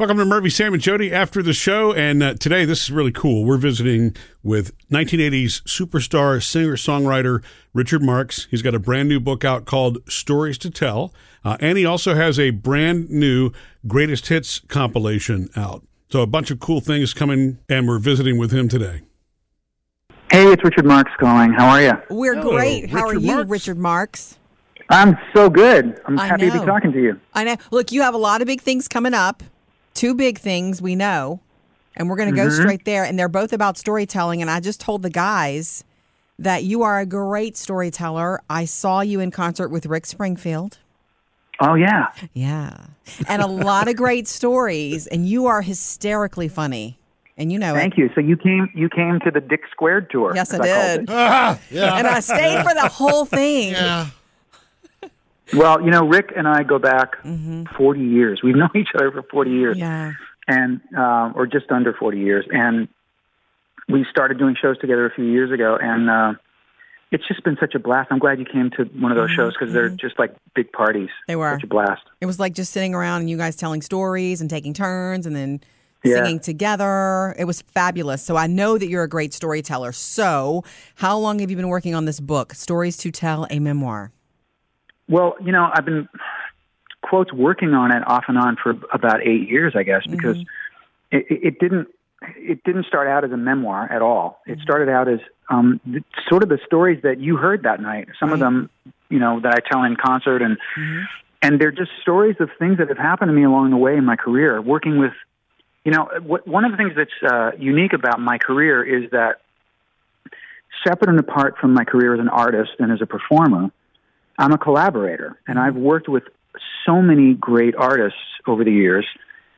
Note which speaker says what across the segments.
Speaker 1: Welcome to Murphy, Sam, and Jody after the show. And uh, today, this is really cool. We're visiting with 1980s superstar singer songwriter Richard Marx. He's got a brand new book out called Stories to Tell. Uh, and he also has a brand new greatest hits compilation out. So, a bunch of cool things coming, and we're visiting with him today.
Speaker 2: Hey, it's Richard Marx calling. How are you?
Speaker 3: We're
Speaker 1: Hello,
Speaker 3: great. How are
Speaker 1: Richard
Speaker 3: you,
Speaker 1: Marx.
Speaker 3: Richard Marx?
Speaker 2: I'm so good. I'm
Speaker 3: I
Speaker 2: happy to be talking to you.
Speaker 3: I know. Look, you have a lot of big things coming up. Two big things we know, and we're going to go
Speaker 2: Mm-hmm.
Speaker 3: straight there. And they're both about storytelling. And I just told the guys that you are a great storyteller. I saw you in concert with Rick Springfield.
Speaker 2: Oh yeah.
Speaker 3: Yeah, and a lot of great stories. And you are hysterically funny, and you know it.
Speaker 2: Thank
Speaker 3: it.
Speaker 2: you. So you came you came to the Dick Squared tour.
Speaker 3: Yes, I
Speaker 2: as called
Speaker 3: did.
Speaker 2: it.
Speaker 4: Ah, yeah.
Speaker 3: And I stayed for the whole thing.
Speaker 4: yeah.
Speaker 2: Well, you know, Rick and I go back 40 years. We've known each other for 40 years,
Speaker 3: Mm-hmm. Yeah.
Speaker 2: and uh, or just under 40 years. And we started doing shows together a few years ago, and uh, it's just been such a blast. I'm glad you came to one of those shows because they're just like big parties.
Speaker 3: Mm-hmm. They were.
Speaker 2: such a blast.
Speaker 3: It was like just sitting around and you guys telling stories and taking turns and then
Speaker 2: Yeah.
Speaker 3: singing together. It was fabulous. So I know that you're a great storyteller. So, how long have you been working on this book, Stories to Tell, a memoir?
Speaker 2: Well, you know, I've been quotes working on it off and on for about eight years, I guess, because it, it it didn't it didn't start out as a memoir at all. It started out as um, sort of the stories that you heard that night. Some of them, you know, that I tell in concert, and and they're just stories of things that have happened to me along the way in my career. Working with, you know, what, one of the things that's uh, unique about my career is that separate and apart from my career as an artist and as a performer, I'm a collaborator, and I've worked with so many great artists over the years,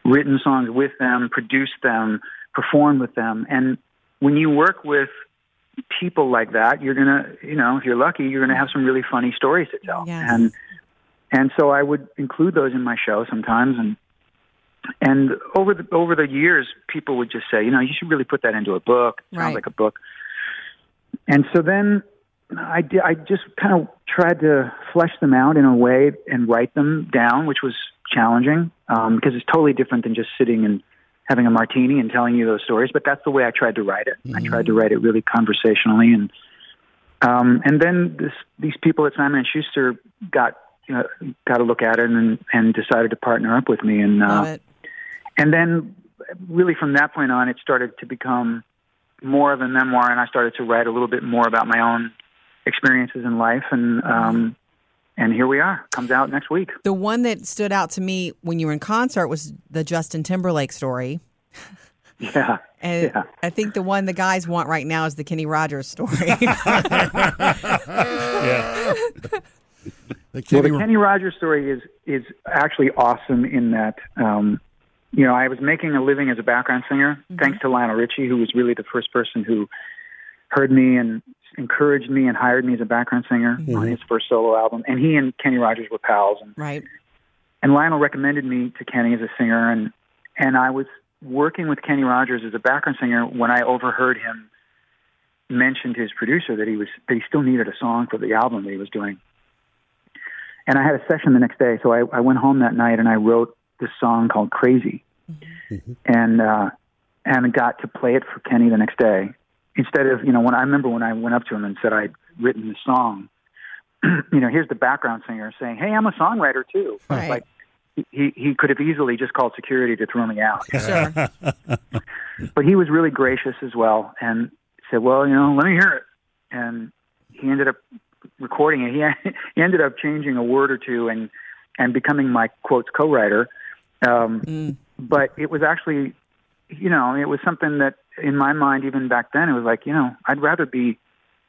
Speaker 2: written songs with them, produced them, performed with them, and when you work with people like that, you're gonna, you know, if you're lucky, you're gonna have some really funny stories to tell,
Speaker 3: Yes.
Speaker 2: and and so I would include those in my show sometimes, and and over the over the years, people would just say, you know, you should really put that into a book. It sounds
Speaker 3: Right.
Speaker 2: like a book. And so then I did, I just kind of tried to flesh them out in a way and write them down, which was challenging um, because it's totally different than just sitting and having a martini and telling you those stories. But that's the way I tried to write it. I tried to write it really conversationally, and um, and then this, these people at Simon and Schuster got uh, got a look at it and and decided to partner up with me, and uh, and then really from that point on, it started to become more of a memoir, and I started to write a little bit more about my own experiences in life, and um, and here we are. Comes out next week.
Speaker 3: The one that stood out to me when you were in concert was the Justin Timberlake story.
Speaker 2: Yeah,
Speaker 3: And
Speaker 2: yeah.
Speaker 3: I think the one the guys want right now is the Kenny Rogers story.
Speaker 1: Yeah.
Speaker 4: The
Speaker 2: Well,
Speaker 4: Kenny,
Speaker 2: the Kenny Rogers story is is actually awesome in that um, you know I was making a living as a background singer thanks to Lionel Richie, who was really the first person who heard me and encouraged me and hired me as a background singer on mm-hmm. his first solo album. And he and Kenny Rogers were pals, and
Speaker 3: right.
Speaker 2: and Lionel recommended me to Kenny as a singer, and and I was working with Kenny Rogers as a background singer when I overheard him mention to his producer that he was that he still needed a song for the album that he was doing. And I had a session the next day, so I, I went home that night and I wrote this song called "Crazy," mm-hmm. Mm-hmm. and uh, and got to play it for Kenny the next day. Instead of you know when I remember when I went up to him and said I'd written the song, you know here's the background singer saying, "Hey, I'm a songwriter too."
Speaker 3: Right.
Speaker 2: Like he he could have easily just called security to throw me out,
Speaker 3: Sure.
Speaker 2: but he was really gracious as well and said, "Well, you know, let me hear it." And he ended up recording it. He he ended up changing a word or two and and becoming my quotes co-writer. Um,
Speaker 3: Mm.
Speaker 2: But it was actually, you know, it was something that in my mind even back then it was like, you know, I'd rather be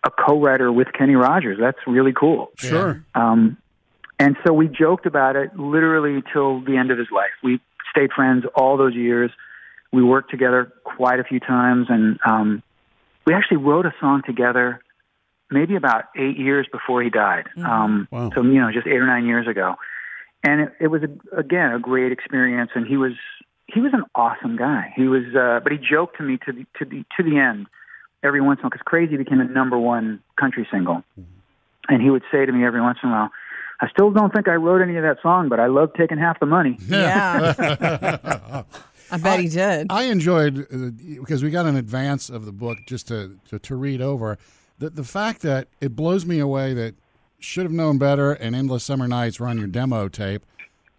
Speaker 2: a co-writer with Kenny Rogers. That's really cool.
Speaker 1: Sure.
Speaker 2: Um, and so we joked about it literally till the end of his life. We stayed friends all those years. We worked together quite a few times, and um, we actually wrote a song together maybe about eight years before he died. Um,
Speaker 1: Wow.
Speaker 2: So you know, just eight or nine years ago, and it, it was a, again a great experience. And he was he was an awesome guy. He was, uh, but he joked to me to the to the to the end every once in a while because "Crazy" became a number one country single, and he would say to me every once in a while. I still don't think I wrote any of that song, but I love taking half the money.
Speaker 3: Yeah. I bet he did.
Speaker 4: I enjoyed uh, because we got an advance of the book just to, to, to read over. The, the fact that it blows me away that should have known better and endless summer nights run your demo tape,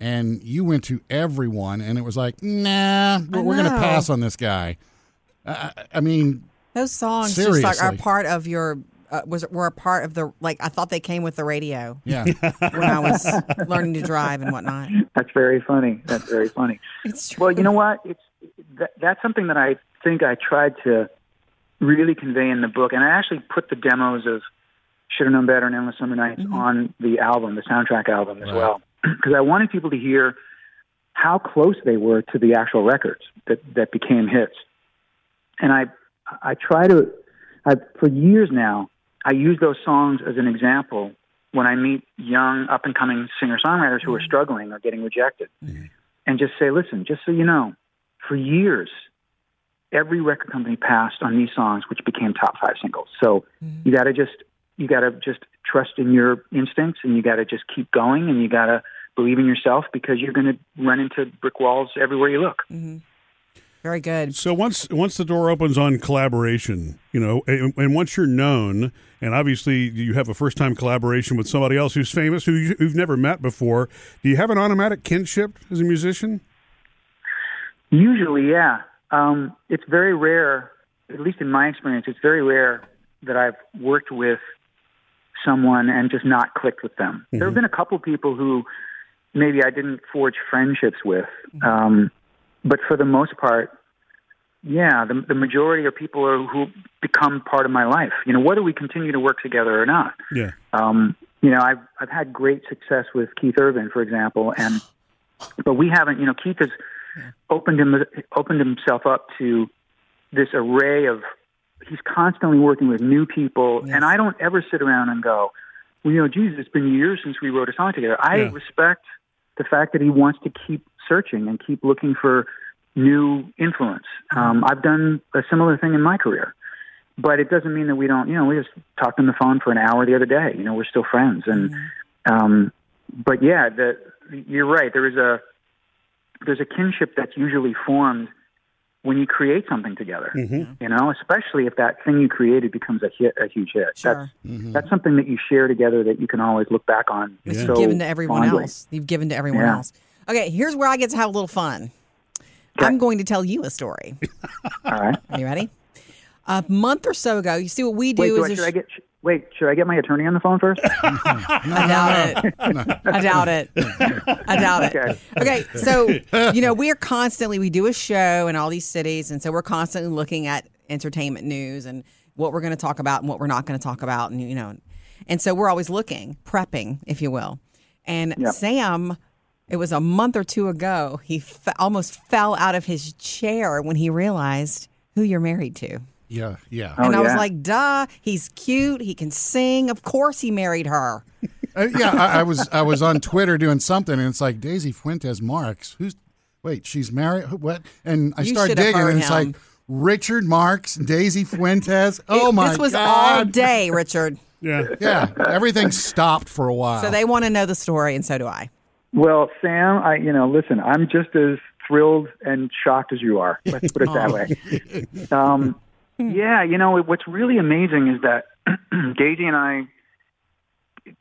Speaker 4: and you went to everyone and it was like, nah, we're, we're going to pass on this guy. I, I- I mean,
Speaker 3: Those songs just like are part of your uh, was were a part of the like I thought they came with the radio
Speaker 4: yeah,
Speaker 3: when I was learning to drive and whatnot.
Speaker 2: That's very funny. That's very funny.
Speaker 3: It's true.
Speaker 2: Well, you know what? It's that, that's something that I think I tried to really convey in the book, and I actually put the demos of "Should Have Known Better" and "Endless Summer Nights" on the album, the soundtrack album as
Speaker 4: Right.
Speaker 2: well, because I wanted people to hear how close they were to the actual records that that became hits. And I I try to I, for years now I use those songs as an example when I meet young up and coming singer songwriters who are mm-hmm. struggling or getting rejected mm-hmm. and just say, listen, just so you know, for years, every record company passed on these songs, which became top five singles. So mm-hmm. you got to just you got to just trust in your instincts, and you got to just keep going, and you got to believe in yourself because you're going to run into brick walls everywhere you look.
Speaker 3: Very good.
Speaker 1: So once once the door opens on collaboration, you know, and, and once you're known, and obviously you have a first time collaboration with somebody else who's famous who you, who've never met before, do you have an automatic kinship as a musician?
Speaker 2: Usually, yeah. Um, it's very rare, at least in my experience, it's very rare that I've worked with someone and just not clicked with them. There have been a couple people who maybe I didn't forge friendships with, um, but for the most part, yeah, the, the majority are people are, who become part of my life. You know, whether we continue to work together or not.
Speaker 1: Yeah.
Speaker 2: Um, you know, I've I've had great success with Keith Urban, for example, and but we haven't. You know, Keith has opened him opened himself up to this array of. He's constantly working with new people,
Speaker 3: Yes.
Speaker 2: and I don't ever sit around and go, "Well, you know, Jesus, it's been years since we wrote a song together." I
Speaker 1: Yeah.
Speaker 2: respect the fact that he wants to keep searching and keep looking for new influence. Um, I've done a similar thing in my career but it doesn't mean that we don't. You know, we just talked on the phone for an hour the other day. You know, we're still friends, and um, but yeah, the you're right. There is a there's a kinship that's usually formed when you create something together. Mm-hmm. You know, especially if that thing you created becomes a hit, a huge hit.
Speaker 3: Sure.
Speaker 2: That's mm-hmm. that's something that you share together that you can always look back on.
Speaker 3: That
Speaker 2: so
Speaker 3: you've given to everyone
Speaker 2: fondly.
Speaker 3: else. You've given to everyone
Speaker 2: Yeah.
Speaker 3: else. Okay, here's where I get to have a little fun. I'm going to tell you a story.
Speaker 2: All right.
Speaker 3: Are you ready? A month or so ago, you see what we do
Speaker 2: Wait, do
Speaker 3: is
Speaker 2: I,
Speaker 3: a
Speaker 2: should I
Speaker 3: sh-
Speaker 2: get? sh- Wait, should I get my attorney on the phone first?
Speaker 3: I doubt it. I doubt it. I doubt it.
Speaker 2: Okay.
Speaker 3: Okay, so you know we're constantly we do a show in all these cities, and so we're constantly looking at entertainment news and what we're going to talk about and what we're not going to talk about, and you know, and so we're always looking, prepping, if you will. And
Speaker 2: Yep.
Speaker 3: Sam, it was a month or two ago, he f- almost fell out of his chair when he realized who you're married to.
Speaker 4: Yeah, yeah.
Speaker 2: Oh,
Speaker 3: and I was
Speaker 2: yeah.
Speaker 3: like, duh, he's cute. He can sing. Of course he married her.
Speaker 4: Uh, yeah, I, I was I was on Twitter doing something, and it's like Daisy Fuentes Marx. Who's wait? She's married. Who- What? And I
Speaker 3: You
Speaker 4: start digging,
Speaker 3: heard
Speaker 4: and it's
Speaker 3: him.
Speaker 4: like Richard Marx, Daisy Fuentes. Oh my God.
Speaker 3: This was
Speaker 4: god!
Speaker 3: all day, Richard.
Speaker 1: Yeah.
Speaker 4: Yeah, everything stopped for a while.
Speaker 3: So they want to know the story, and so do I.
Speaker 2: Well, Sam, I you know, listen, I'm just as thrilled and shocked as you are. Let's put it that way. Um, Hmm. yeah, you know, what's really amazing is that Daisy and I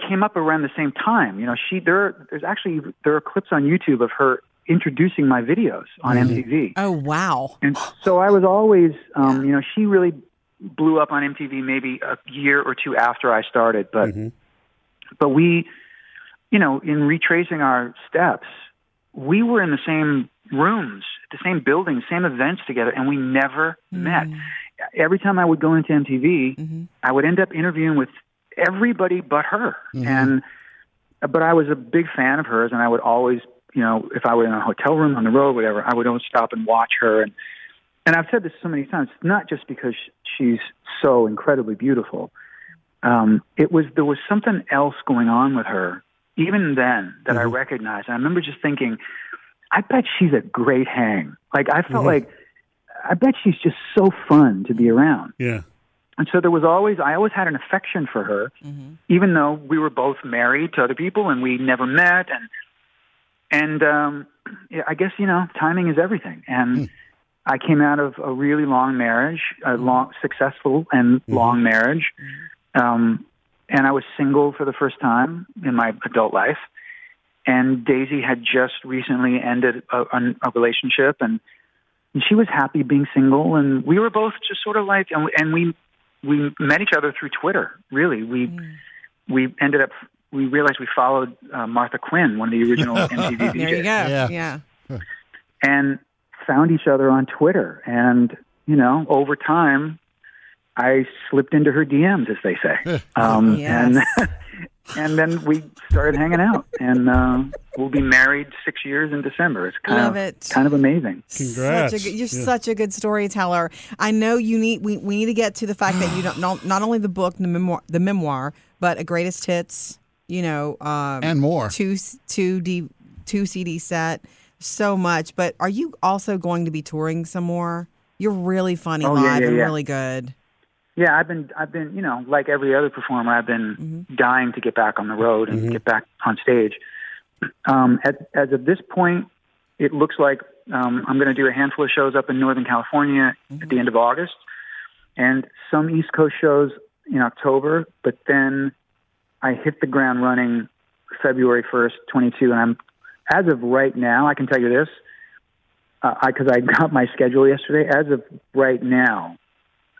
Speaker 2: came up around the same time. You know, she there there's actually there are clips on YouTube of her introducing my videos on MTV.
Speaker 3: Oh wow!
Speaker 2: And so I was always, um, you know, she really blew up on MTV maybe a year or two after I started, but mm-hmm. but we, you know, in retracing our steps, we were in the same rooms, the same buildings, same events together, and we never hmm. met. Every time I would go into MTV, mm-hmm. I would end up interviewing with everybody but her, mm-hmm. and uh, but I was a big fan of hers, and I would always, you know, if I were in a hotel room on the road, whatever, I would always stop and watch her. And and I've said this so many times, not just because she's so incredibly beautiful. Um, it was there was something else going on with her, even then that I mm-hmm. recognized. And I remember just thinking, I bet she's a great hang. Like I felt like, I bet she's just so fun to be around.
Speaker 1: Yeah.
Speaker 2: And so there was always, I always had an affection for her, mm-hmm. even though we were both married to other people and we never met. And, and um, yeah, I guess you know timing is everything. And I came out of a really long marriage, a long, successful and long marriage, um, and I was single for the first time in my adult life. And Daisy had just recently ended a, a, a relationship, and, and she was happy being single. And we were both just sort of like, and, we- and we we met each other through Twitter. Really, we we ended up we realized we followed uh, Martha Quinn, one of the original MTV DJs
Speaker 3: There you go.
Speaker 4: Yeah.
Speaker 3: Yeah.
Speaker 2: and found each other on Twitter. And, you know, over time, I slipped into her DMs, as they say. Um,
Speaker 3: Yes.
Speaker 2: And and then we started hanging out, and uh, we'll be married six years in December. It's kind
Speaker 3: Love
Speaker 2: of
Speaker 3: it.
Speaker 2: kind of amazing.
Speaker 1: Congrats.
Speaker 3: Such a good, you're
Speaker 1: Yeah.
Speaker 3: such a good storyteller. I know you need. We, we need to get to the fact that you don't not, not only the book, the memoir, the memoir, but a greatest hits. You know, um,
Speaker 4: and more.
Speaker 3: two two D two CD set, so much. But are you also going to be touring some more? You're really funny
Speaker 2: Oh, yeah,
Speaker 3: live
Speaker 2: yeah,
Speaker 3: and
Speaker 2: yeah.
Speaker 3: really good.
Speaker 2: Yeah, I've been, I've been, you know, like every other performer, I've been dying to get back on the road and get back on stage. Um, at, as of this point, it looks like um, I'm going to do a handful of shows up in Northern California at the end of August, and some East Coast shows in October. But then I hit the ground running February 1st, 22, and I'm, as of right now, I can tell you this, uh, I because I got my schedule yesterday. As of right now,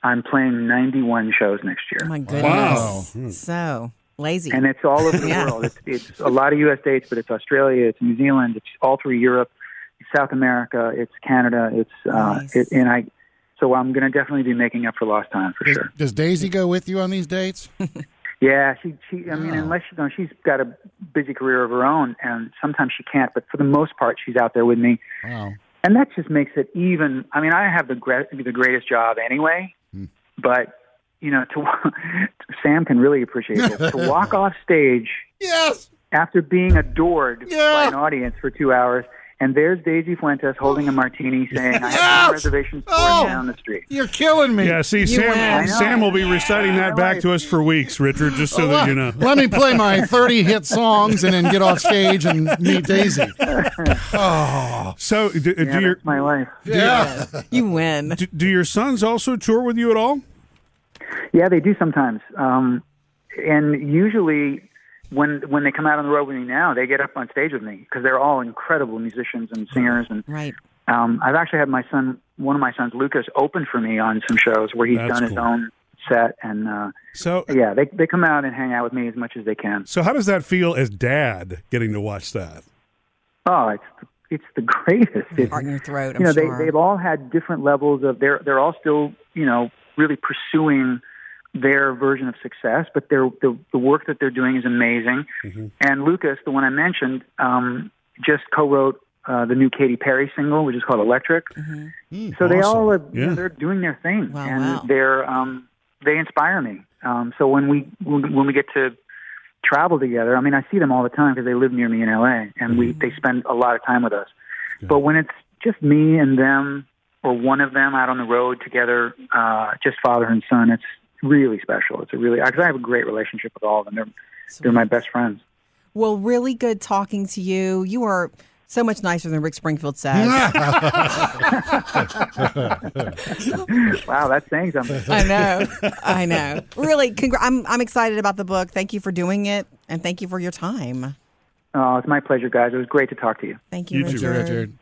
Speaker 2: I'm playing 91 shows next
Speaker 3: Oh
Speaker 2: year,
Speaker 3: my goodness.
Speaker 1: Wow.
Speaker 3: So lazy.
Speaker 2: and it's all over the
Speaker 3: Yeah.
Speaker 2: world. It's, it's a lot of U.S. dates, but it's Australia, it's New Zealand, it's all through Europe, South America, it's Canada, it's uh,
Speaker 3: Nice.
Speaker 2: it, and I. So I'm going to definitely be making up for lost time for
Speaker 4: Does,
Speaker 2: sure.
Speaker 4: does Daisy go with you on these dates?
Speaker 2: Yeah, she she. I mean,
Speaker 4: Oh.
Speaker 2: unless you know, she's got a busy career of her own, and sometimes she can't. But for the most part, she's out there with me.
Speaker 4: Wow.
Speaker 2: and that just makes it even. I mean, I have the gra- the greatest job anyway, but you know, to Sam can really appreciate this. to walk off stage
Speaker 4: Yes.
Speaker 2: after being adored
Speaker 4: Yeah.
Speaker 2: by an audience for two hours, and there's Daisy Fuentes holding a martini, saying, "I have
Speaker 4: Yes.
Speaker 2: no reservations for
Speaker 4: Oh.
Speaker 2: you down the street."
Speaker 4: You're killing me.
Speaker 1: Yeah, see,
Speaker 3: You
Speaker 1: Sam,
Speaker 3: win.
Speaker 1: Sam will be reciting that back to us for weeks, Richard, just so that you know.
Speaker 4: Let me play my 30 hit songs and then get off stage and meet Daisy.
Speaker 1: Oh, so, do, do your
Speaker 2: that's my life.
Speaker 4: Yeah.
Speaker 3: you win.
Speaker 1: do, do your sons also tour with you at all?
Speaker 2: Yeah, they do sometimes. Um, and usually, when when they come out on the road with me now, they get up on stage with me because they're all incredible musicians and singers. And
Speaker 3: Right.
Speaker 2: um, I've actually had my son, one of my sons, Lucas, open for me on some shows where he's
Speaker 1: That's
Speaker 2: done his own set. And uh,
Speaker 1: So,
Speaker 2: yeah, they they come out and hang out with me as much as they can.
Speaker 1: so how does that feel as dad getting to watch that?
Speaker 2: Oh, it's it's the greatest. It's,
Speaker 3: Heart in your throat. I'm
Speaker 2: you know,
Speaker 3: sure.
Speaker 2: they they've all had different levels of they're they're all still you know really pursuing their version of success, but they're, the the work that they're doing is amazing. And Lucas, the one I mentioned, um, just co-wrote uh, the new Katy Perry single, which is called Electric. so they all are, you know, they're doing their thing,
Speaker 3: Wow,
Speaker 2: and
Speaker 3: wow.
Speaker 2: they're um, they inspire me. Um, so when we when, when we get to travel together, I mean, I see them all the time because they live near me in LA, and we they spend a lot of time with us. But when it's just me and them, or one of them out on the road together, uh, just father and son, it's really special. It's a really because I have a great relationship with all of them. They're they're my best friends.
Speaker 3: Well, really good talking to you. You are so much nicer than Rick Springfield says.
Speaker 2: Wow, that's saying something.
Speaker 3: I know. I know. Really, congr- I'm I'm excited about the book. Thank you for doing it, and thank you for your time.
Speaker 2: Oh, it's my pleasure, guys. It was great to talk to you.
Speaker 3: Thank you,
Speaker 1: You too,
Speaker 3: Richard.
Speaker 4: Richard.